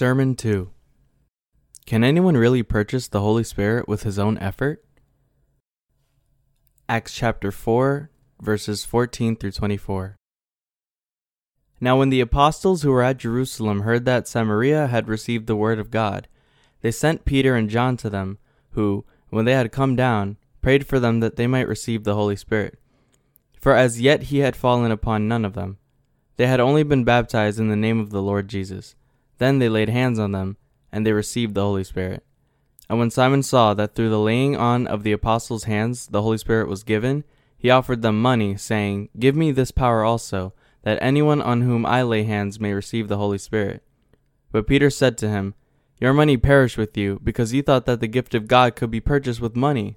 Sermon 2 Can anyone really purchase the Holy Spirit with his own effort? Acts chapter 4, verses 14 through 24. Now, when the apostles who were at Jerusalem heard that Samaria had received the word of God, they sent Peter and John to them, who, when they had come down, prayed for them that they might receive the Holy Spirit. For as yet he had fallen upon none of them. They had only been baptized in the name of the Lord Jesus. Then they laid hands on them, and they received the Holy Spirit. And when Simon saw that through the laying on of the apostles' hands the Holy Spirit was given, he offered them money, saying, Give me this power also, that anyone on whom I lay hands may receive the Holy Spirit. But Peter said to him, Your money perish with you, because you thought that the gift of God could be purchased with money.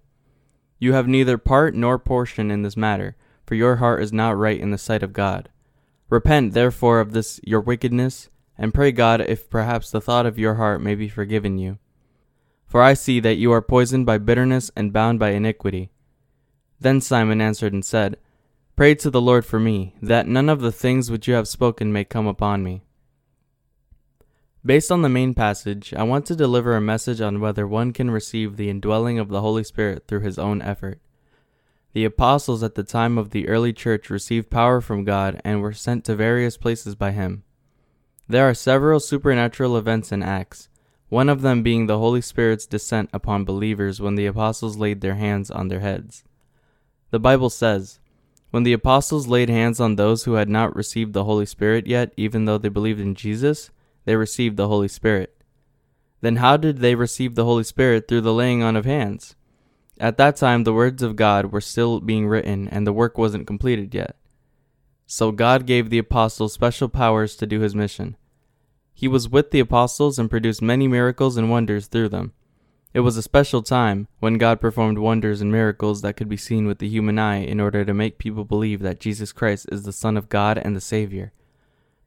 You have neither part nor portion in this matter, for your heart is not right in the sight of God. Repent therefore of this your wickedness, and pray God if perhaps the thought of your heart may be forgiven you. For I see that you are poisoned by bitterness and bound by iniquity. Then Simon answered and said, Pray to the Lord for me, that none of the things which you have spoken may come upon me. Based on the main passage, I want to deliver a message on whether one can receive the indwelling of the Holy Spirit through his own effort. The apostles at the time of the early church received power from God and were sent to various places by him. There are several supernatural events in Acts, one of them being the Holy Spirit's descent upon believers when the apostles laid their hands on their heads. The Bible says, When the apostles laid hands on those who had not received the Holy Spirit yet, even though they believed in Jesus, they received the Holy Spirit. Then how did they receive the Holy Spirit through the laying on of hands? At that time, the words of God were still being written, and the work wasn't completed yet. So God gave the apostles special powers to do his mission. He was with the apostles and produced many miracles and wonders through them. It was a special time when God performed wonders and miracles that could be seen with the human eye in order to make people believe that Jesus Christ is the Son of God and the Savior.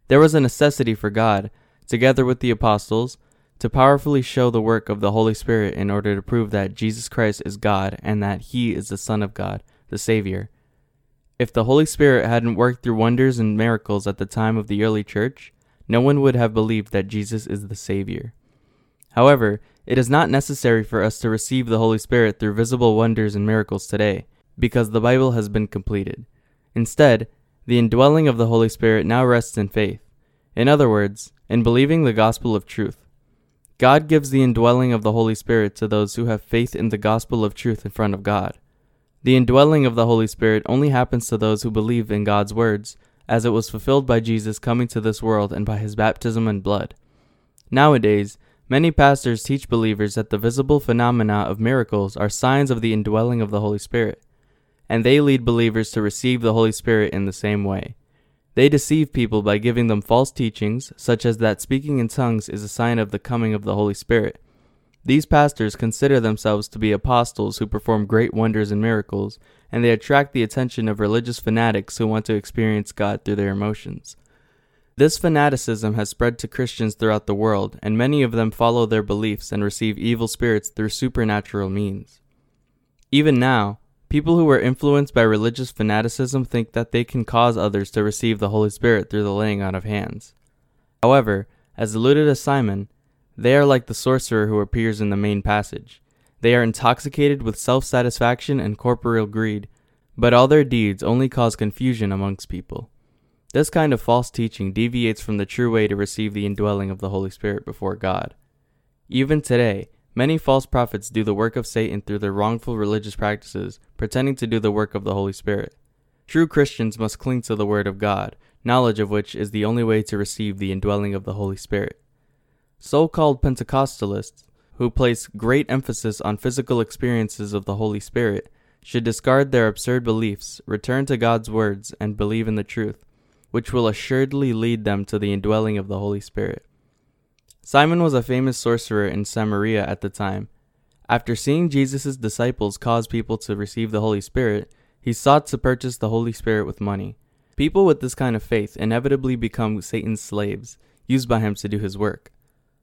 There was a necessity for God, together with the apostles, to powerfully show the work of the Holy Spirit in order to prove that Jesus Christ is God and that He is the Son of God, the Savior. If the Holy Spirit hadn't worked through wonders and miracles at the time of the early church, no one would have believed that Jesus is the Savior. However, it is not necessary for us to receive the Holy Spirit through visible wonders and miracles today, because the Bible has been completed. Instead, the indwelling of the Holy Spirit now rests in faith. In other words, in believing the gospel of truth. God gives the indwelling of the Holy Spirit to those who have faith in the gospel of truth in front of God. The indwelling of the Holy Spirit only happens to those who believe in God's words, as it was fulfilled by Jesus coming to this world and by his baptism and blood. Nowadays, many pastors teach believers that the visible phenomena of miracles are signs of the indwelling of the Holy Spirit, and they lead believers to receive the Holy Spirit in the same way. They deceive people by giving them false teachings, such as that speaking in tongues is a sign of the coming of the Holy Spirit. These pastors consider themselves to be apostles who perform great wonders and miracles, and they attract the attention of religious fanatics who want to experience God through their emotions. This fanaticism has spread to Christians throughout the world, and many of them follow their beliefs and receive evil spirits through supernatural means. Even now, People who are influenced by religious fanaticism think that they can cause others to receive the Holy Spirit through the laying on of hands. However, as alluded to Simon, they are like the sorcerer who appears in the main passage. They are intoxicated with self satisfaction and corporeal greed, but all their deeds only cause confusion amongst people. This kind of false teaching deviates from the true way to receive the indwelling of the Holy Spirit before God. Even today, Many false prophets do the work of Satan through their wrongful religious practices, pretending to do the work of the Holy Spirit. True Christians must cling to the Word of God, knowledge of which is the only way to receive the indwelling of the Holy Spirit. So called Pentecostalists, who place great emphasis on physical experiences of the Holy Spirit, should discard their absurd beliefs, return to God's words, and believe in the truth, which will assuredly lead them to the indwelling of the Holy Spirit. Simon was a famous sorcerer in Samaria at the time. After seeing Jesus' disciples cause people to receive the Holy Spirit, he sought to purchase the Holy Spirit with money. People with this kind of faith inevitably become Satan's slaves, used by him to do his work.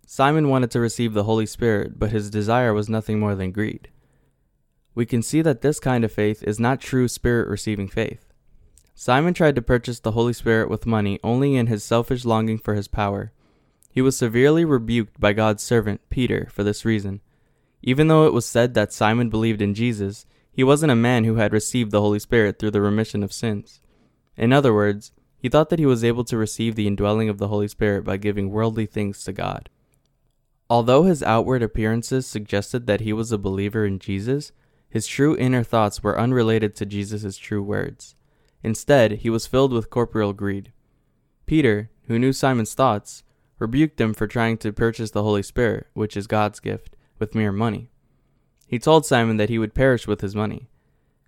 Simon wanted to receive the Holy Spirit, but his desire was nothing more than greed. We can see that this kind of faith is not true spirit receiving faith. Simon tried to purchase the Holy Spirit with money only in his selfish longing for his power. He was severely rebuked by God's servant, Peter, for this reason. Even though it was said that Simon believed in Jesus, he wasn't a man who had received the Holy Spirit through the remission of sins. In other words, he thought that he was able to receive the indwelling of the Holy Spirit by giving worldly things to God. Although his outward appearances suggested that he was a believer in Jesus, his true inner thoughts were unrelated to Jesus' true words. Instead, he was filled with corporeal greed. Peter, who knew Simon's thoughts, rebuked him for trying to purchase the Holy Spirit, which is God's gift, with mere money. He told Simon that he would perish with his money.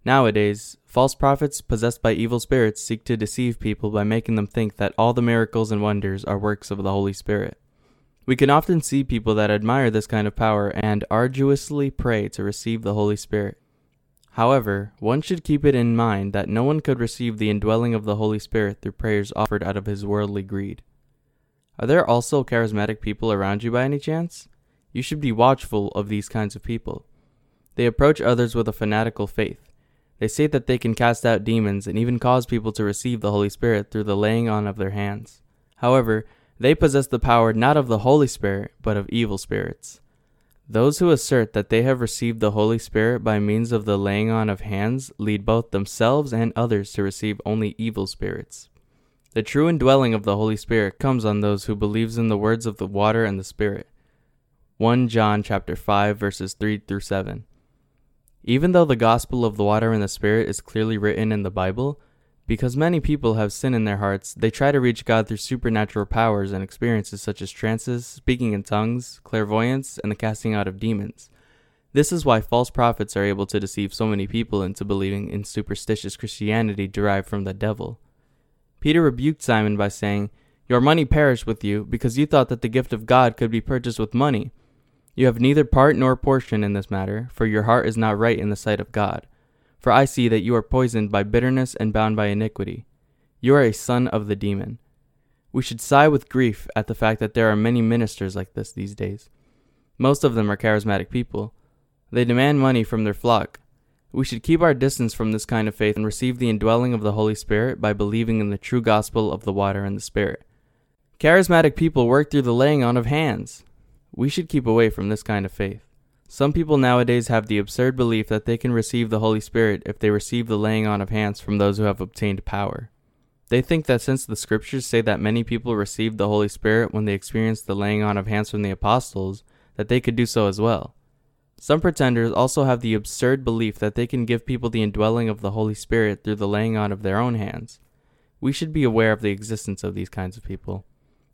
Nowadays, false prophets possessed by evil spirits seek to deceive people by making them think that all the miracles and wonders are works of the Holy Spirit. We can often see people that admire this kind of power and arduously pray to receive the Holy Spirit. However, one should keep it in mind that no one could receive the indwelling of the Holy Spirit through prayers offered out of his worldly greed. Are there also charismatic people around you by any chance? You should be watchful of these kinds of people. They approach others with a fanatical faith. They say that they can cast out demons and even cause people to receive the Holy Spirit through the laying on of their hands. However, they possess the power not of the Holy Spirit, but of evil spirits. Those who assert that they have received the Holy Spirit by means of the laying on of hands lead both themselves and others to receive only evil spirits. The true indwelling of the Holy Spirit comes on those who believes in the words of the water and the Spirit. 1 John chapter 5 verses 3 through 7. Even though the gospel of the water and the Spirit is clearly written in the Bible, because many people have sin in their hearts, they try to reach God through supernatural powers and experiences such as trances, speaking in tongues, clairvoyance, and the casting out of demons. This is why false prophets are able to deceive so many people into believing in superstitious Christianity derived from the devil. Peter rebuked Simon by saying, Your money perished with you because you thought that the gift of God could be purchased with money. You have neither part nor portion in this matter, for your heart is not right in the sight of God. For I see that you are poisoned by bitterness and bound by iniquity. You are a son of the demon. We should sigh with grief at the fact that there are many ministers like this these days. Most of them are charismatic people. They demand money from their flock. We should keep our distance from this kind of faith and receive the indwelling of the Holy Spirit by believing in the true gospel of the water and the Spirit. Charismatic people work through the laying on of hands. We should keep away from this kind of faith. Some people nowadays have the absurd belief that they can receive the Holy Spirit if they receive the laying on of hands from those who have obtained power. They think that since the scriptures say that many people received the Holy Spirit when they experienced the laying on of hands from the apostles, that they could do so as well. Some pretenders also have the absurd belief that they can give people the indwelling of the Holy Spirit through the laying on of their own hands. We should be aware of the existence of these kinds of people.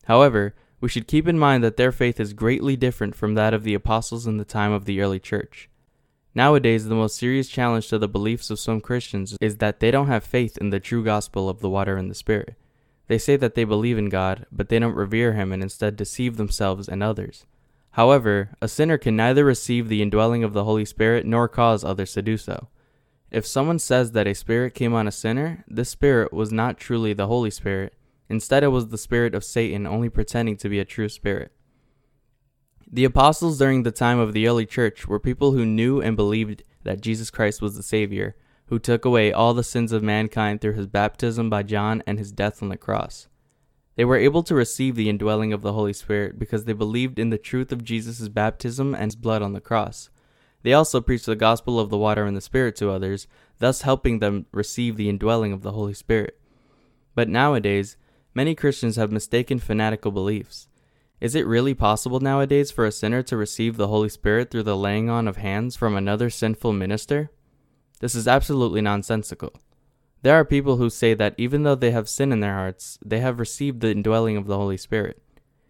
However, we should keep in mind that their faith is greatly different from that of the apostles in the time of the early church. Nowadays, the most serious challenge to the beliefs of some Christians is that they don't have faith in the true gospel of the water and the Spirit. They say that they believe in God, but they don't revere Him and instead deceive themselves and others. However, a sinner can neither receive the indwelling of the Holy Spirit nor cause others to do so. If someone says that a spirit came on a sinner, this spirit was not truly the Holy Spirit, Instead, it was the spirit of Satan only pretending to be a true spirit. The apostles during the time of the early church were people who knew and believed that Jesus Christ was the Savior, who took away all the sins of mankind through his baptism by John and his death on the cross. They were able to receive the indwelling of the Holy Spirit because they believed in the truth of Jesus' baptism and his blood on the cross. They also preached the gospel of the water and the Spirit to others, thus helping them receive the indwelling of the Holy Spirit. But nowadays, Many Christians have mistaken fanatical beliefs. Is it really possible nowadays for a sinner to receive the Holy Spirit through the laying on of hands from another sinful minister? This is absolutely nonsensical. There are people who say that even though they have sin in their hearts, they have received the indwelling of the Holy Spirit.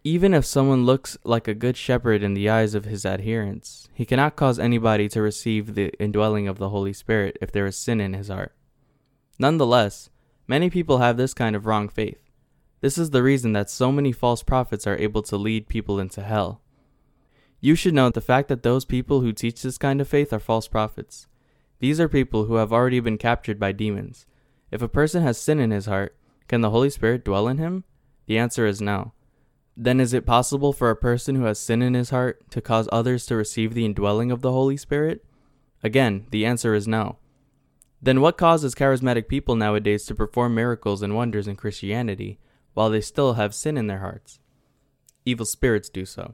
Even if someone looks like a good shepherd in the eyes of his adherents, he cannot cause anybody to receive the indwelling of the Holy Spirit if there is sin in his heart. Nonetheless, many people have this kind of wrong faith. This is the reason that so many false prophets are able to lead people into hell. You should know the fact that those people who teach this kind of faith are false prophets. These are people who have already been captured by demons. If a person has sin in his heart, can the Holy Spirit dwell in him? The answer is no. Then is it possible for a person who has sin in his heart to cause others to receive the indwelling of the Holy Spirit? Again, the answer is no. Then what causes charismatic people nowadays to perform miracles and wonders in Christianity? While they still have sin in their hearts. evil spirits do so.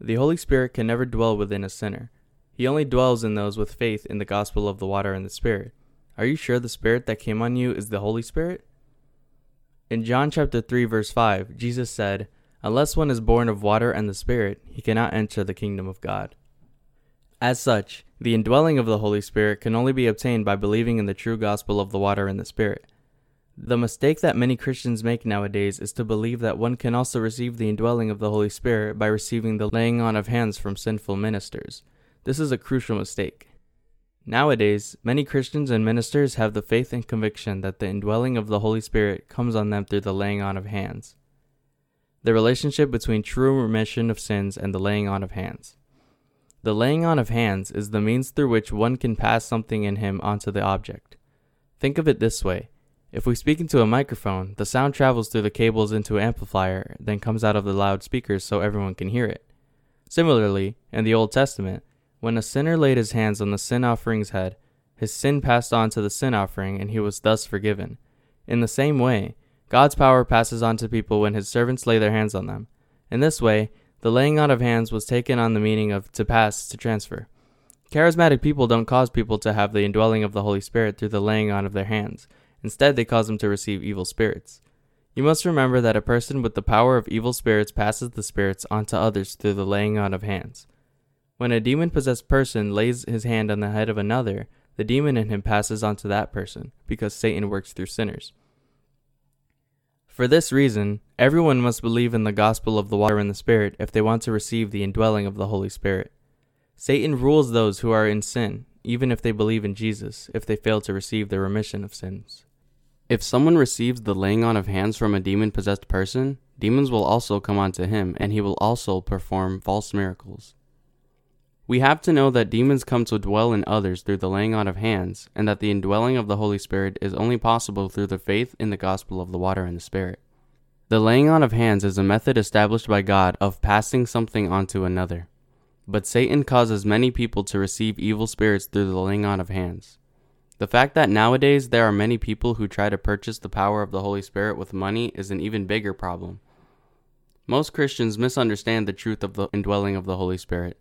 The Holy Spirit can never dwell within a sinner. He only dwells in those with faith in the gospel of the water and the Spirit. Are you sure the Spirit that came on you is the Holy Spirit? In John chapter 3 verse 5, Jesus said, Unless one is born of water and the Spirit, he cannot enter the kingdom of God. As such, the indwelling of the Holy Spirit can only be obtained by believing in the true gospel of the water and the Spirit. The mistake that many Christians make nowadays is to believe that one can also receive the indwelling of the Holy Spirit by receiving the laying on of hands from sinful ministers. This is a crucial mistake. Nowadays, many Christians and ministers have the faith and conviction that the indwelling of the Holy Spirit comes on them through the laying on of hands the relationship between true remission of sins and the laying on of hands. The laying on of hands is the means through which one can pass something in him onto the object. Think of it this way. If we speak into a microphone, the sound travels through the cables into an amplifier, then comes out of the loudspeakers so everyone can hear it. Similarly, in the Old Testament, when a sinner laid his hands on the sin offering's head, his sin passed on to the sin offering and he was thus forgiven. In the same way, God's power passes on to people when his servants lay their hands on them. In this way, the laying on of hands was taken on the meaning of to pass to transfer. Charismatic people don't cause people to have the indwelling of the Holy Spirit through the laying on of their hands. Instead, they cause them to receive evil spirits. You must remember that a person with the power of evil spirits passes the spirits on to others through the laying on of hands. When a demon possessed person lays his hand on the head of another, the demon in him passes on to that person, because Satan works through sinners. For this reason, everyone must believe in the gospel of the water and the Spirit if they want to receive the indwelling of the Holy Spirit. Satan rules those who are in sin, even if they believe in Jesus, if they fail to receive the remission of sins. If someone receives the laying on of hands from a demon possessed person, demons will also come onto him, and he will also perform false miracles. We have to know that demons come to dwell in others through the laying on of hands, and that the indwelling of the Holy Spirit is only possible through the faith in the gospel of the water and the Spirit. The laying on of hands is a method established by God of passing something onto another. But Satan causes many people to receive evil spirits through the laying on of hands. The fact that nowadays there are many people who try to purchase the power of the Holy Spirit with money is an even bigger problem. Most Christians misunderstand the truth of the indwelling of the Holy Spirit.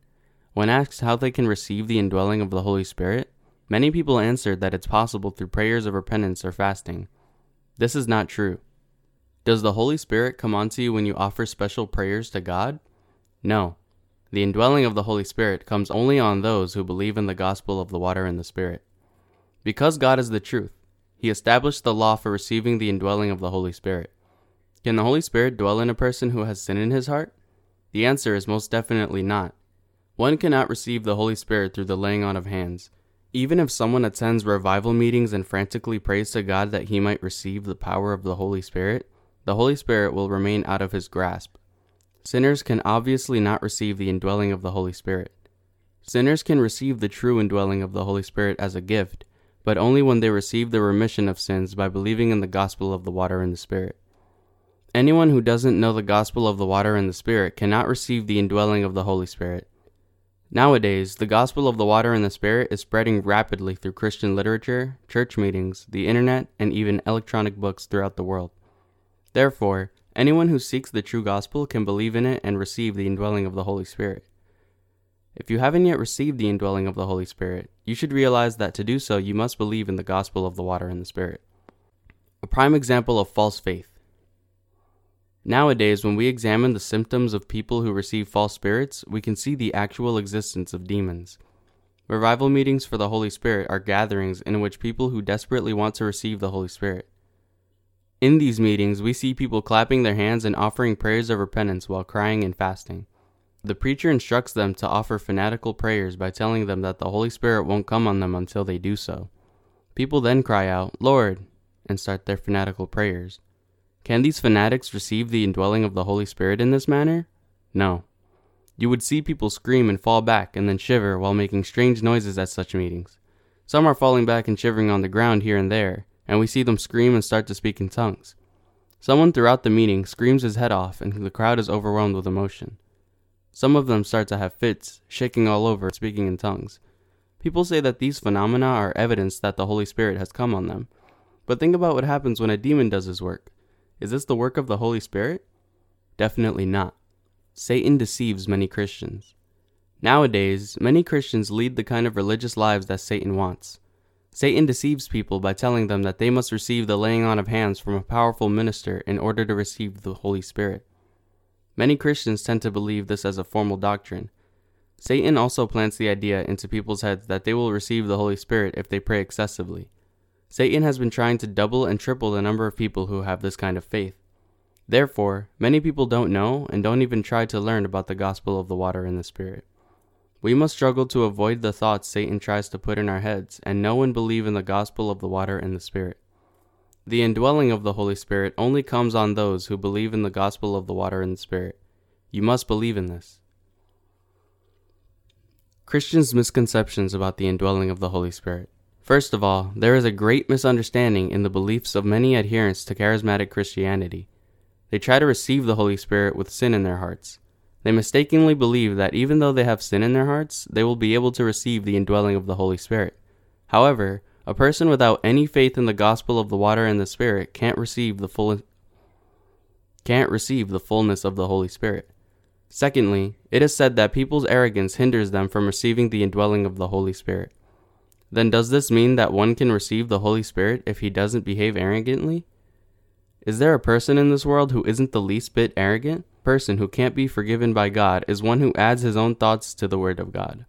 When asked how they can receive the indwelling of the Holy Spirit, many people answer that it's possible through prayers of repentance or fasting. This is not true. Does the Holy Spirit come onto you when you offer special prayers to God? No. The indwelling of the Holy Spirit comes only on those who believe in the gospel of the water and the Spirit. Because God is the truth, He established the law for receiving the indwelling of the Holy Spirit. Can the Holy Spirit dwell in a person who has sin in his heart? The answer is most definitely not. One cannot receive the Holy Spirit through the laying on of hands. Even if someone attends revival meetings and frantically prays to God that he might receive the power of the Holy Spirit, the Holy Spirit will remain out of his grasp. Sinners can obviously not receive the indwelling of the Holy Spirit. Sinners can receive the true indwelling of the Holy Spirit as a gift, but only when they receive the remission of sins by believing in the gospel of the water and the Spirit. Anyone who doesn't know the gospel of the water and the Spirit cannot receive the indwelling of the Holy Spirit. Nowadays, the gospel of the water and the Spirit is spreading rapidly through Christian literature, church meetings, the internet, and even electronic books throughout the world. Therefore, anyone who seeks the true gospel can believe in it and receive the indwelling of the Holy Spirit. If you haven't yet received the indwelling of the Holy Spirit, you should realize that to do so, you must believe in the gospel of the water and the Spirit. A prime example of false faith Nowadays, when we examine the symptoms of people who receive false spirits, we can see the actual existence of demons. Revival meetings for the Holy Spirit are gatherings in which people who desperately want to receive the Holy Spirit. In these meetings, we see people clapping their hands and offering prayers of repentance while crying and fasting. The preacher instructs them to offer fanatical prayers by telling them that the Holy Spirit won't come on them until they do so. People then cry out, Lord, and start their fanatical prayers. Can these fanatics receive the indwelling of the Holy Spirit in this manner? No. You would see people scream and fall back and then shiver while making strange noises at such meetings. Some are falling back and shivering on the ground here and there, and we see them scream and start to speak in tongues. Someone throughout the meeting screams his head off, and the crowd is overwhelmed with emotion. Some of them start to have fits, shaking all over, speaking in tongues. People say that these phenomena are evidence that the Holy Spirit has come on them. But think about what happens when a demon does his work. Is this the work of the Holy Spirit? Definitely not. Satan deceives many Christians. Nowadays, many Christians lead the kind of religious lives that Satan wants. Satan deceives people by telling them that they must receive the laying on of hands from a powerful minister in order to receive the Holy Spirit. Many Christians tend to believe this as a formal doctrine. Satan also plants the idea into people's heads that they will receive the Holy Spirit if they pray excessively. Satan has been trying to double and triple the number of people who have this kind of faith. Therefore, many people don't know and don't even try to learn about the gospel of the water and the Spirit. We must struggle to avoid the thoughts Satan tries to put in our heads and know and believe in the gospel of the water and the Spirit. The indwelling of the Holy Spirit only comes on those who believe in the gospel of the water and the Spirit. You must believe in this. Christians' misconceptions about the indwelling of the Holy Spirit. First of all, there is a great misunderstanding in the beliefs of many adherents to charismatic Christianity. They try to receive the Holy Spirit with sin in their hearts. They mistakenly believe that even though they have sin in their hearts, they will be able to receive the indwelling of the Holy Spirit. However, a person without any faith in the gospel of the water and the Spirit can't receive the full can't receive the fullness of the Holy Spirit. Secondly, it is said that people's arrogance hinders them from receiving the indwelling of the Holy Spirit. Then does this mean that one can receive the Holy Spirit if he doesn't behave arrogantly? Is there a person in this world who isn't the least bit arrogant? Person who can't be forgiven by God is one who adds his own thoughts to the Word of God.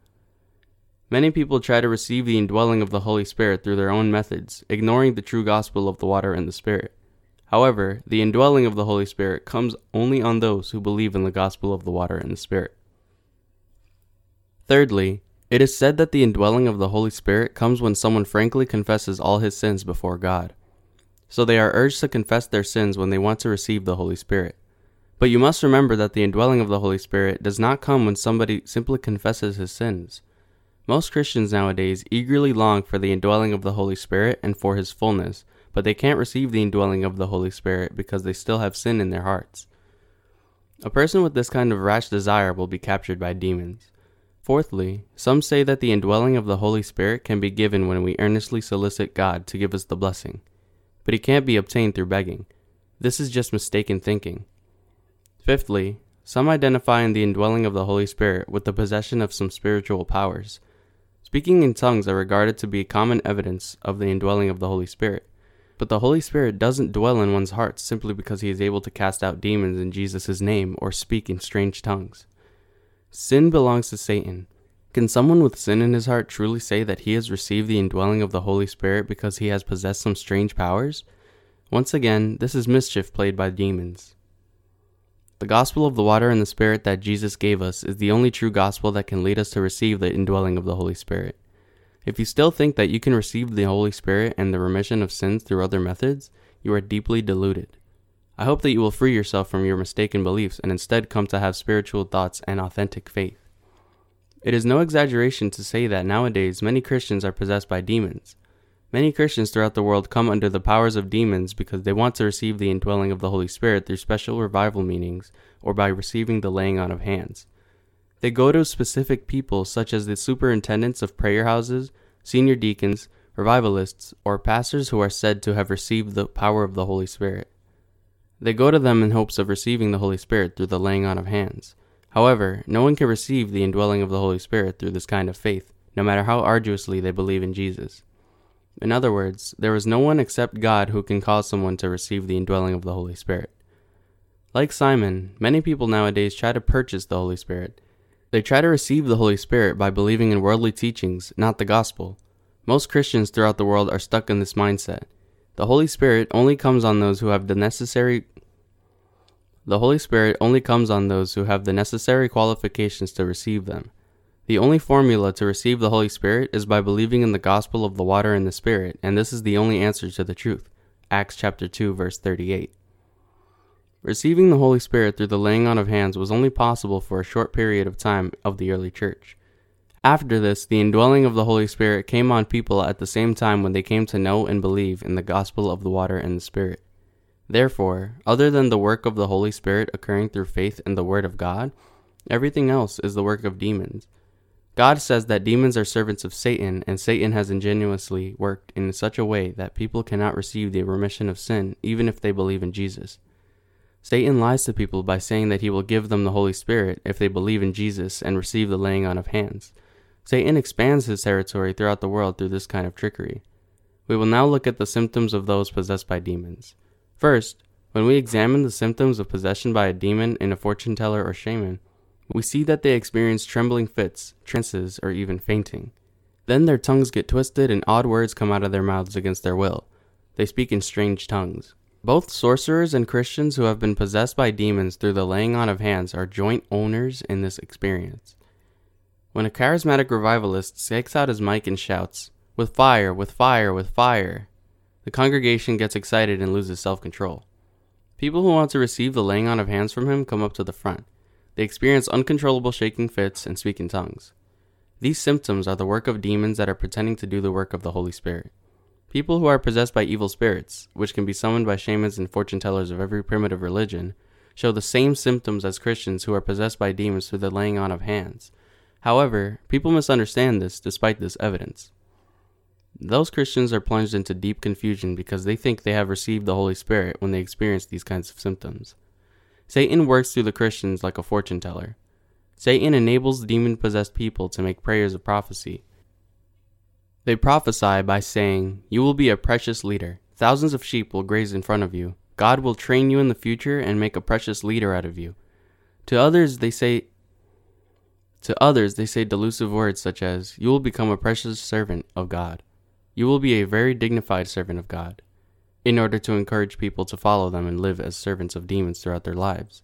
Many people try to receive the indwelling of the Holy Spirit through their own methods, ignoring the true gospel of the water and the Spirit. However, the indwelling of the Holy Spirit comes only on those who believe in the gospel of the water and the Spirit. Thirdly, it is said that the indwelling of the Holy Spirit comes when someone frankly confesses all his sins before God so they are urged to confess their sins when they want to receive the Holy Spirit. But you must remember that the indwelling of the Holy Spirit does not come when somebody simply confesses his sins. Most Christians nowadays eagerly long for the indwelling of the Holy Spirit and for his fullness, but they can't receive the indwelling of the Holy Spirit because they still have sin in their hearts. A person with this kind of rash desire will be captured by demons. Fourthly, some say that the indwelling of the Holy Spirit can be given when we earnestly solicit God to give us the blessing but he can't be obtained through begging. This is just mistaken thinking. Fifthly, some identify in the indwelling of the Holy Spirit with the possession of some spiritual powers. Speaking in tongues are regarded to be common evidence of the indwelling of the Holy Spirit. But the Holy Spirit doesn't dwell in one's heart simply because he is able to cast out demons in Jesus' name or speak in strange tongues. Sin belongs to Satan, can someone with sin in his heart truly say that he has received the indwelling of the Holy Spirit because he has possessed some strange powers? Once again, this is mischief played by demons. The gospel of the water and the Spirit that Jesus gave us is the only true gospel that can lead us to receive the indwelling of the Holy Spirit. If you still think that you can receive the Holy Spirit and the remission of sins through other methods, you are deeply deluded. I hope that you will free yourself from your mistaken beliefs and instead come to have spiritual thoughts and authentic faith. It is no exaggeration to say that nowadays many Christians are possessed by demons. Many Christians throughout the world come under the powers of demons because they want to receive the indwelling of the Holy Spirit through special revival meetings or by receiving the laying on of hands. They go to specific people such as the superintendents of prayer houses, senior deacons, revivalists, or pastors who are said to have received the power of the Holy Spirit. They go to them in hopes of receiving the Holy Spirit through the laying on of hands. However, no one can receive the indwelling of the Holy Spirit through this kind of faith, no matter how arduously they believe in Jesus. In other words, there is no one except God who can cause someone to receive the indwelling of the Holy Spirit. Like Simon, many people nowadays try to purchase the Holy Spirit. They try to receive the Holy Spirit by believing in worldly teachings, not the gospel. Most Christians throughout the world are stuck in this mindset. The Holy Spirit only comes on those who have the necessary the Holy Spirit only comes on those who have the necessary qualifications to receive them. The only formula to receive the Holy Spirit is by believing in the gospel of the water and the Spirit, and this is the only answer to the truth. Acts chapter 2 verse 38. Receiving the Holy Spirit through the laying on of hands was only possible for a short period of time of the early church. After this, the indwelling of the Holy Spirit came on people at the same time when they came to know and believe in the gospel of the water and the Spirit. Therefore, other than the work of the Holy Spirit occurring through faith in the Word of God, everything else is the work of demons. God says that demons are servants of Satan, and Satan has ingenuously worked in such a way that people cannot receive the remission of sin even if they believe in Jesus. Satan lies to people by saying that he will give them the Holy Spirit if they believe in Jesus and receive the laying on of hands. Satan expands his territory throughout the world through this kind of trickery. We will now look at the symptoms of those possessed by demons. First, when we examine the symptoms of possession by a demon in a fortune teller or shaman, we see that they experience trembling fits, trances, or even fainting. Then their tongues get twisted and odd words come out of their mouths against their will. They speak in strange tongues. Both sorcerers and Christians who have been possessed by demons through the laying on of hands are joint owners in this experience. When a charismatic revivalist takes out his mic and shouts, With fire, with fire, with fire, the congregation gets excited and loses self control. People who want to receive the laying on of hands from him come up to the front. They experience uncontrollable shaking fits and speak in tongues. These symptoms are the work of demons that are pretending to do the work of the Holy Spirit. People who are possessed by evil spirits, which can be summoned by shamans and fortune tellers of every primitive religion, show the same symptoms as Christians who are possessed by demons through the laying on of hands. However, people misunderstand this despite this evidence. Those Christians are plunged into deep confusion because they think they have received the Holy Spirit when they experience these kinds of symptoms. Satan works through the Christians like a fortune teller. Satan enables demon possessed people to make prayers of prophecy. They prophesy by saying, You will be a precious leader. Thousands of sheep will graze in front of you. God will train you in the future and make a precious leader out of you. To others they say to others they say delusive words such as, You will become a precious servant of God. You will be a very dignified servant of God in order to encourage people to follow them and live as servants of demons throughout their lives.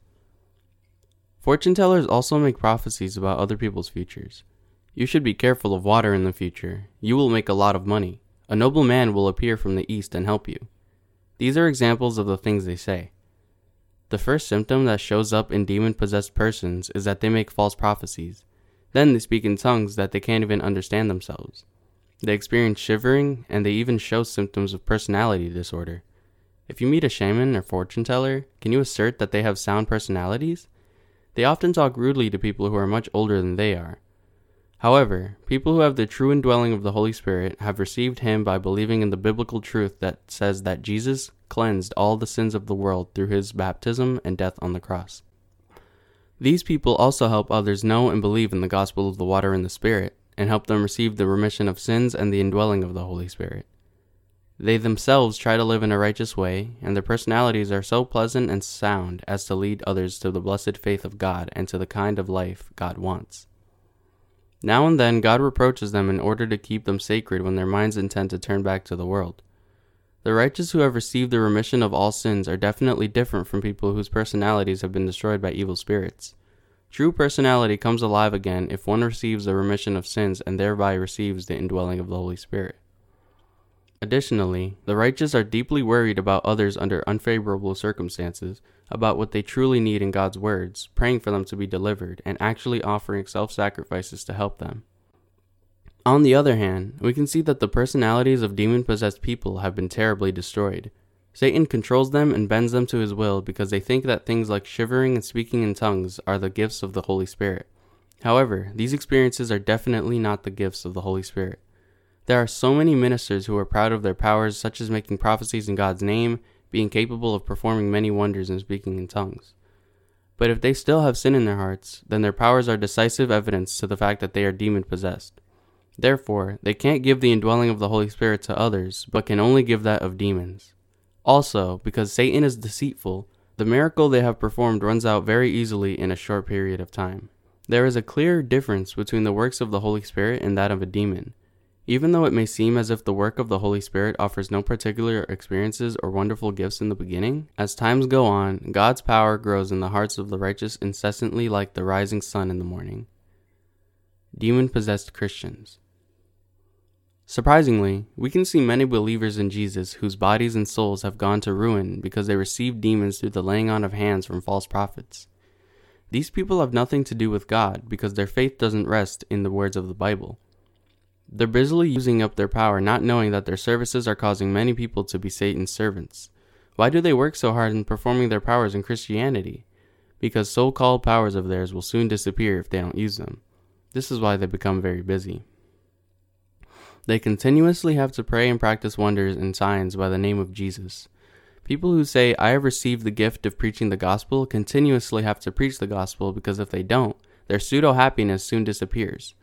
Fortune tellers also make prophecies about other people's futures. You should be careful of water in the future. You will make a lot of money. A noble man will appear from the east and help you. These are examples of the things they say. The first symptom that shows up in demon possessed persons is that they make false prophecies. Then they speak in tongues that they can't even understand themselves. They experience shivering, and they even show symptoms of personality disorder. If you meet a shaman or fortune teller, can you assert that they have sound personalities? They often talk rudely to people who are much older than they are. However, people who have the true indwelling of the Holy Spirit have received Him by believing in the biblical truth that says that Jesus cleansed all the sins of the world through His baptism and death on the cross. These people also help others know and believe in the gospel of the water and the Spirit, and help them receive the remission of sins and the indwelling of the Holy Spirit. They themselves try to live in a righteous way, and their personalities are so pleasant and sound as to lead others to the blessed faith of God and to the kind of life God wants. Now and then, God reproaches them in order to keep them sacred when their minds intend to turn back to the world. The righteous who have received the remission of all sins are definitely different from people whose personalities have been destroyed by evil spirits. True personality comes alive again if one receives the remission of sins and thereby receives the indwelling of the Holy Spirit. Additionally, the righteous are deeply worried about others under unfavorable circumstances, about what they truly need in God's words, praying for them to be delivered, and actually offering self sacrifices to help them. On the other hand, we can see that the personalities of demon possessed people have been terribly destroyed, Satan controls them and bends them to his will because they think that things like shivering and speaking in tongues are the gifts of the Holy Spirit. However, these experiences are definitely not the gifts of the Holy Spirit. There are so many ministers who are proud of their powers, such as making prophecies in God's name, being capable of performing many wonders, and speaking in tongues. But if they still have sin in their hearts, then their powers are decisive evidence to the fact that they are demon possessed. Therefore, they can't give the indwelling of the Holy Spirit to others, but can only give that of demons. Also, because Satan is deceitful, the miracle they have performed runs out very easily in a short period of time. There is a clear difference between the works of the Holy Spirit and that of a demon. Even though it may seem as if the work of the Holy Spirit offers no particular experiences or wonderful gifts in the beginning, as times go on, God's power grows in the hearts of the righteous incessantly like the rising sun in the morning. Demon possessed Christians. Surprisingly, we can see many believers in Jesus whose bodies and souls have gone to ruin because they received demons through the laying on of hands from false prophets. These people have nothing to do with God because their faith doesn't rest in the words of the Bible. They're busily using up their power, not knowing that their services are causing many people to be Satan's servants. Why do they work so hard in performing their powers in Christianity? Because so called powers of theirs will soon disappear if they don't use them. This is why they become very busy. They continuously have to pray and practice wonders and signs by the name of Jesus. People who say, I have received the gift of preaching the gospel, continuously have to preach the gospel because if they don't, their pseudo happiness soon disappears.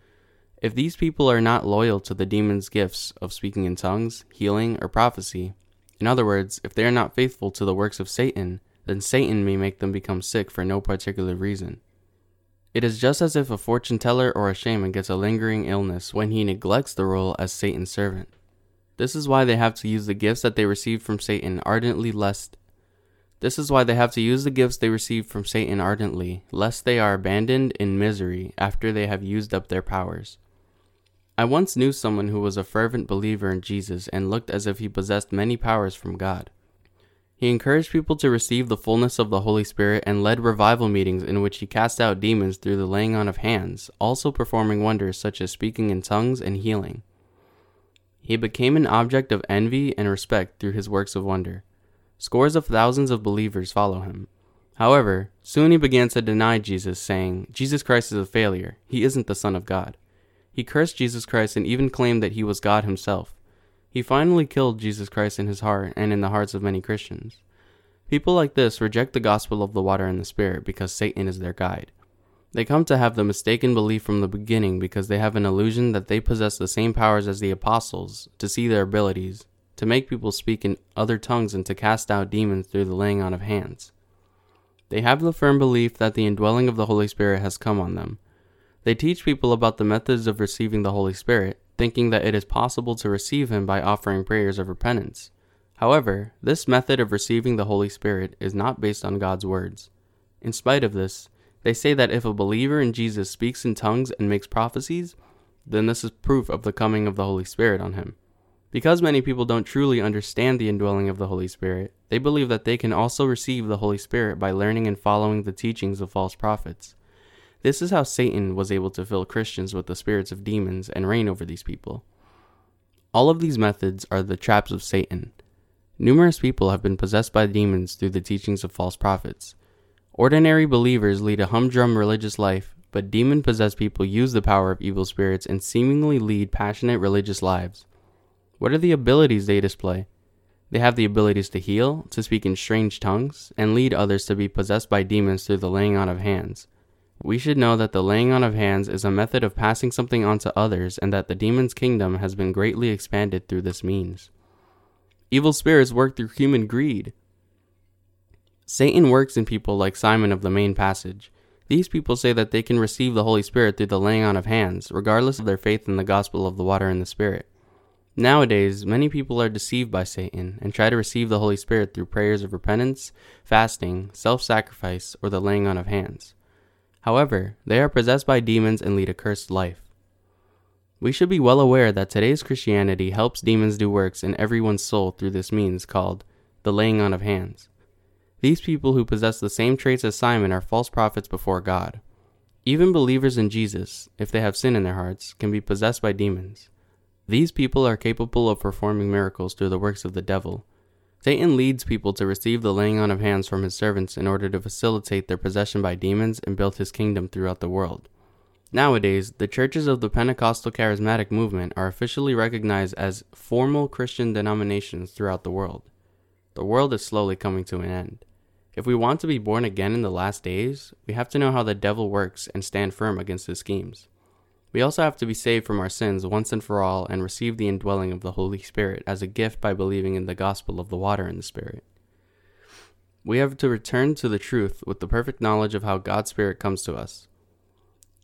If these people are not loyal to the demon's gifts of speaking in tongues, healing, or prophecy, in other words, if they are not faithful to the works of Satan, then Satan may make them become sick for no particular reason. It is just as if a fortune teller or a shaman gets a lingering illness when he neglects the role as Satan's servant. This is why they have to use the gifts that they received from Satan ardently lest this is why they have to use the gifts they received from Satan ardently, lest they are abandoned in misery after they have used up their powers. I once knew someone who was a fervent believer in Jesus and looked as if he possessed many powers from God. He encouraged people to receive the fullness of the Holy Spirit and led revival meetings in which he cast out demons through the laying on of hands, also performing wonders such as speaking in tongues and healing. He became an object of envy and respect through his works of wonder. Scores of thousands of believers follow him. However, soon he began to deny Jesus, saying, Jesus Christ is a failure. He isn't the Son of God. He cursed Jesus Christ and even claimed that he was God himself. He finally killed Jesus Christ in his heart and in the hearts of many Christians. People like this reject the gospel of the water and the Spirit because Satan is their guide. They come to have the mistaken belief from the beginning because they have an illusion that they possess the same powers as the apostles, to see their abilities, to make people speak in other tongues, and to cast out demons through the laying on of hands. They have the firm belief that the indwelling of the Holy Spirit has come on them. They teach people about the methods of receiving the Holy Spirit, thinking that it is possible to receive Him by offering prayers of repentance. However, this method of receiving the Holy Spirit is not based on God's words. In spite of this, they say that if a believer in Jesus speaks in tongues and makes prophecies, then this is proof of the coming of the Holy Spirit on him. Because many people don't truly understand the indwelling of the Holy Spirit, they believe that they can also receive the Holy Spirit by learning and following the teachings of false prophets. This is how Satan was able to fill Christians with the spirits of demons and reign over these people. All of these methods are the traps of Satan. Numerous people have been possessed by demons through the teachings of false prophets. Ordinary believers lead a humdrum religious life, but demon possessed people use the power of evil spirits and seemingly lead passionate religious lives. What are the abilities they display? They have the abilities to heal, to speak in strange tongues, and lead others to be possessed by demons through the laying on of hands. We should know that the laying on of hands is a method of passing something on to others, and that the demon's kingdom has been greatly expanded through this means. Evil spirits work through human greed, Satan works in people like Simon of the main passage. These people say that they can receive the Holy Spirit through the laying on of hands, regardless of their faith in the gospel of the water and the Spirit. Nowadays, many people are deceived by Satan and try to receive the Holy Spirit through prayers of repentance, fasting, self sacrifice, or the laying on of hands. However, they are possessed by demons and lead a cursed life. We should be well aware that today's Christianity helps demons do works in everyone's soul through this means called the laying on of hands. These people who possess the same traits as Simon are false prophets before God. Even believers in Jesus, if they have sin in their hearts, can be possessed by demons. These people are capable of performing miracles through the works of the devil. Satan leads people to receive the laying on of hands from his servants in order to facilitate their possession by demons and build his kingdom throughout the world. Nowadays, the churches of the Pentecostal charismatic movement are officially recognized as formal Christian denominations throughout the world. The world is slowly coming to an end. If we want to be born again in the last days, we have to know how the devil works and stand firm against his schemes. We also have to be saved from our sins once and for all and receive the indwelling of the Holy Spirit as a gift by believing in the gospel of the water and the Spirit. We have to return to the truth with the perfect knowledge of how God's Spirit comes to us.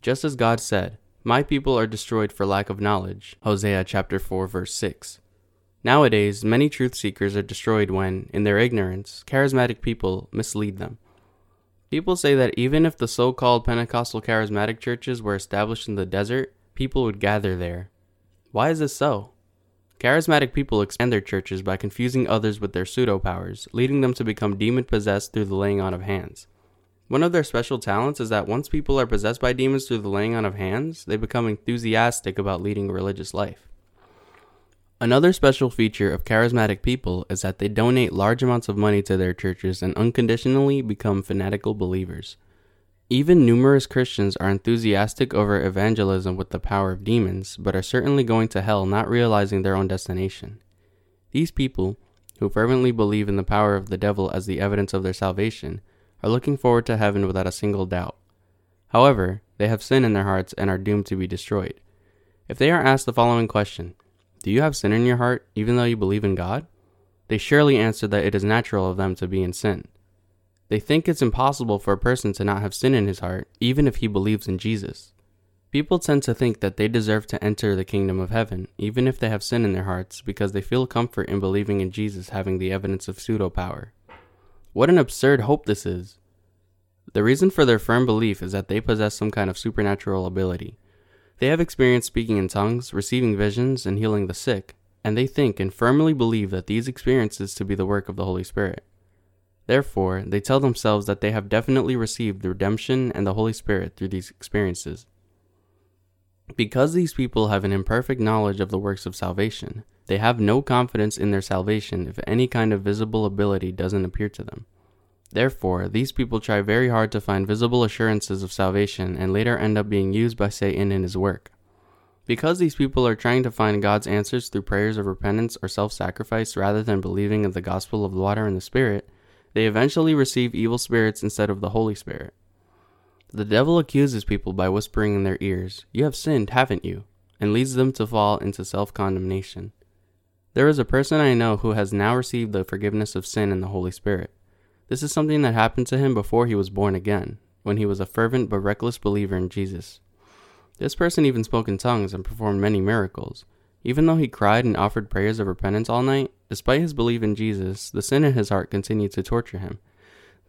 Just as God said, My people are destroyed for lack of knowledge. Hosea chapter 4 verse 6. Nowadays, many truth seekers are destroyed when, in their ignorance, charismatic people mislead them. People say that even if the so called Pentecostal charismatic churches were established in the desert, people would gather there. Why is this so? Charismatic people expand their churches by confusing others with their pseudo powers, leading them to become demon possessed through the laying on of hands. One of their special talents is that once people are possessed by demons through the laying on of hands, they become enthusiastic about leading a religious life. Another special feature of charismatic people is that they donate large amounts of money to their churches and unconditionally become fanatical believers. Even numerous Christians are enthusiastic over evangelism with the power of demons, but are certainly going to hell not realizing their own destination. These people, who fervently believe in the power of the devil as the evidence of their salvation, are looking forward to heaven without a single doubt. However, they have sin in their hearts and are doomed to be destroyed. If they are asked the following question, Do you have sin in your heart even though you believe in God? They surely answer that it is natural of them to be in sin. They think it's impossible for a person to not have sin in his heart, even if he believes in Jesus. People tend to think that they deserve to enter the kingdom of heaven, even if they have sin in their hearts, because they feel comfort in believing in Jesus having the evidence of pseudo power. What an absurd hope this is! The reason for their firm belief is that they possess some kind of supernatural ability. They have experienced speaking in tongues, receiving visions, and healing the sick, and they think and firmly believe that these experiences to be the work of the Holy Spirit. Therefore, they tell themselves that they have definitely received the redemption and the Holy Spirit through these experiences. Because these people have an imperfect knowledge of the works of salvation, they have no confidence in their salvation if any kind of visible ability doesn't appear to them. Therefore, these people try very hard to find visible assurances of salvation and later end up being used by Satan in his work. Because these people are trying to find God's answers through prayers of repentance or self sacrifice rather than believing in the gospel of the water and the Spirit, they eventually receive evil spirits instead of the Holy Spirit. The devil accuses people by whispering in their ears, You have sinned, haven't you? and leads them to fall into self condemnation. There is a person I know who has now received the forgiveness of sin in the Holy Spirit. This is something that happened to him before he was born again, when he was a fervent but reckless believer in Jesus. This person even spoke in tongues and performed many miracles. Even though he cried and offered prayers of repentance all night, despite his belief in Jesus, the sin in his heart continued to torture him.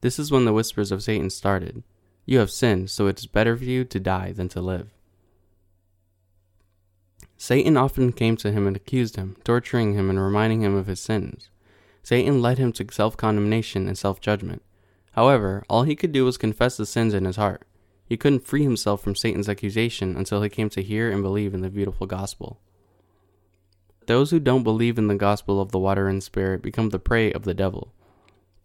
This is when the whispers of Satan started. You have sinned, so it is better for you to die than to live. Satan often came to him and accused him, torturing him and reminding him of his sins. Satan led him to self condemnation and self judgment. However, all he could do was confess the sins in his heart. He couldn't free himself from Satan's accusation until he came to hear and believe in the beautiful gospel. Those who don't believe in the gospel of the water and spirit become the prey of the devil.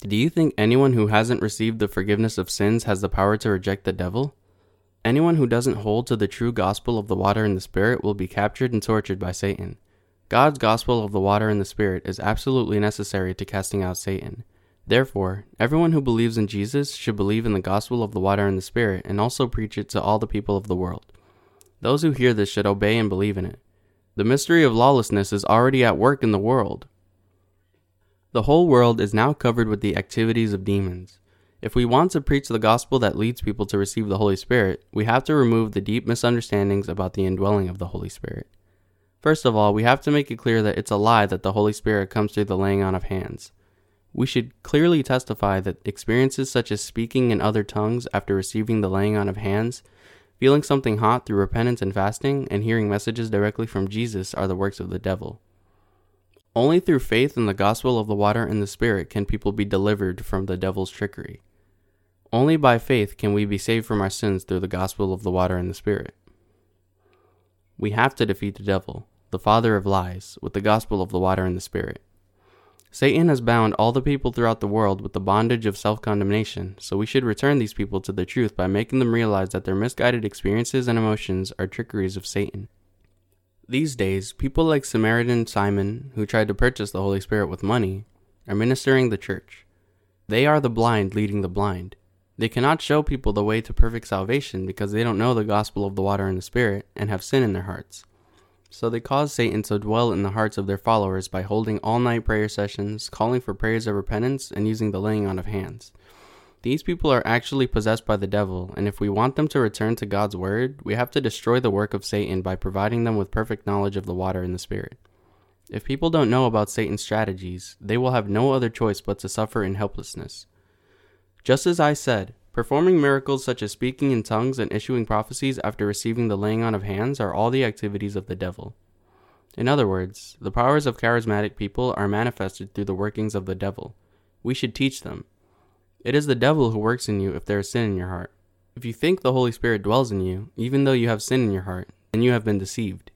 Do you think anyone who hasn't received the forgiveness of sins has the power to reject the devil? Anyone who doesn't hold to the true gospel of the water and the spirit will be captured and tortured by Satan. God's gospel of the water and the Spirit is absolutely necessary to casting out Satan. Therefore, everyone who believes in Jesus should believe in the gospel of the water and the Spirit and also preach it to all the people of the world. Those who hear this should obey and believe in it. The mystery of lawlessness is already at work in the world. The whole world is now covered with the activities of demons. If we want to preach the gospel that leads people to receive the Holy Spirit, we have to remove the deep misunderstandings about the indwelling of the Holy Spirit. First of all, we have to make it clear that it's a lie that the Holy Spirit comes through the laying on of hands. We should clearly testify that experiences such as speaking in other tongues after receiving the laying on of hands, feeling something hot through repentance and fasting, and hearing messages directly from Jesus are the works of the devil. Only through faith in the gospel of the water and the Spirit can people be delivered from the devil's trickery. Only by faith can we be saved from our sins through the gospel of the water and the Spirit. We have to defeat the devil, the father of lies, with the gospel of the water and the Spirit. Satan has bound all the people throughout the world with the bondage of self condemnation, so we should return these people to the truth by making them realize that their misguided experiences and emotions are trickeries of Satan. These days, people like Samaritan Simon, who tried to purchase the Holy Spirit with money, are ministering the church. They are the blind leading the blind. They cannot show people the way to perfect salvation because they don't know the gospel of the water and the Spirit and have sin in their hearts. So they cause Satan to dwell in the hearts of their followers by holding all night prayer sessions, calling for prayers of repentance, and using the laying on of hands. These people are actually possessed by the devil, and if we want them to return to God's word, we have to destroy the work of Satan by providing them with perfect knowledge of the water and the Spirit. If people don't know about Satan's strategies, they will have no other choice but to suffer in helplessness. Just as I said, performing miracles such as speaking in tongues and issuing prophecies after receiving the laying on of hands are all the activities of the devil. In other words, the powers of charismatic people are manifested through the workings of the devil. We should teach them. It is the devil who works in you if there is sin in your heart. If you think the Holy Spirit dwells in you, even though you have sin in your heart, then you have been deceived.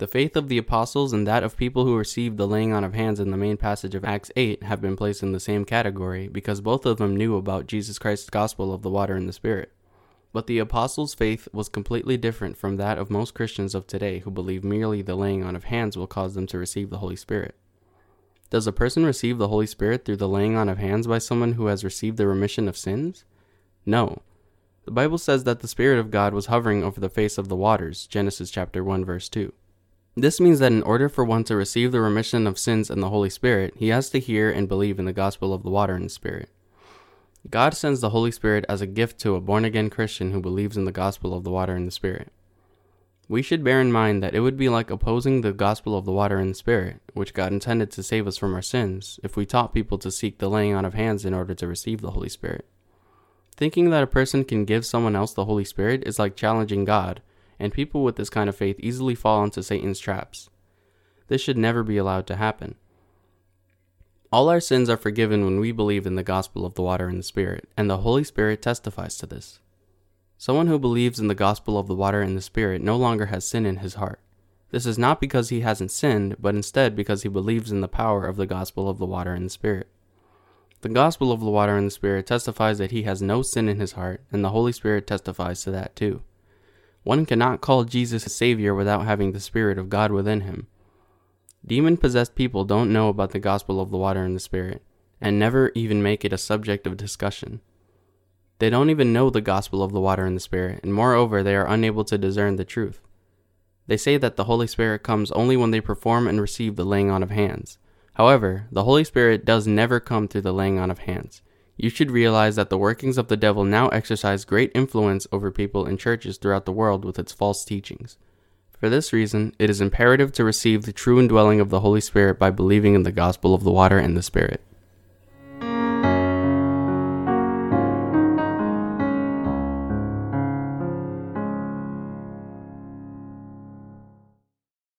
The faith of the apostles and that of people who received the laying on of hands in the main passage of Acts 8 have been placed in the same category because both of them knew about Jesus Christ's gospel of the water and the Spirit. But the apostles' faith was completely different from that of most Christians of today who believe merely the laying on of hands will cause them to receive the Holy Spirit. Does a person receive the Holy Spirit through the laying on of hands by someone who has received the remission of sins? No. The Bible says that the Spirit of God was hovering over the face of the waters, Genesis chapter 1 verse 2. This means that in order for one to receive the remission of sins and the Holy Spirit, he has to hear and believe in the gospel of the water and Spirit. God sends the Holy Spirit as a gift to a born again Christian who believes in the gospel of the water and the Spirit. We should bear in mind that it would be like opposing the gospel of the water and the Spirit, which God intended to save us from our sins, if we taught people to seek the laying on of hands in order to receive the Holy Spirit. Thinking that a person can give someone else the Holy Spirit is like challenging God, and people with this kind of faith easily fall into Satan's traps. This should never be allowed to happen. All our sins are forgiven when we believe in the gospel of the water and the Spirit, and the Holy Spirit testifies to this. Someone who believes in the gospel of the water and the Spirit no longer has sin in his heart. This is not because he hasn't sinned, but instead because he believes in the power of the gospel of the water and the Spirit. The gospel of the water and the Spirit testifies that he has no sin in his heart, and the Holy Spirit testifies to that too. One cannot call Jesus a Savior without having the Spirit of God within him. Demon possessed people don't know about the gospel of the water and the Spirit, and never even make it a subject of discussion. They don't even know the gospel of the water and the Spirit, and moreover, they are unable to discern the truth. They say that the Holy Spirit comes only when they perform and receive the laying on of hands. However, the Holy Spirit does never come through the laying on of hands. You should realize that the workings of the devil now exercise great influence over people in churches throughout the world with its false teachings. For this reason, it is imperative to receive the true indwelling of the Holy Spirit by believing in the gospel of the water and the Spirit.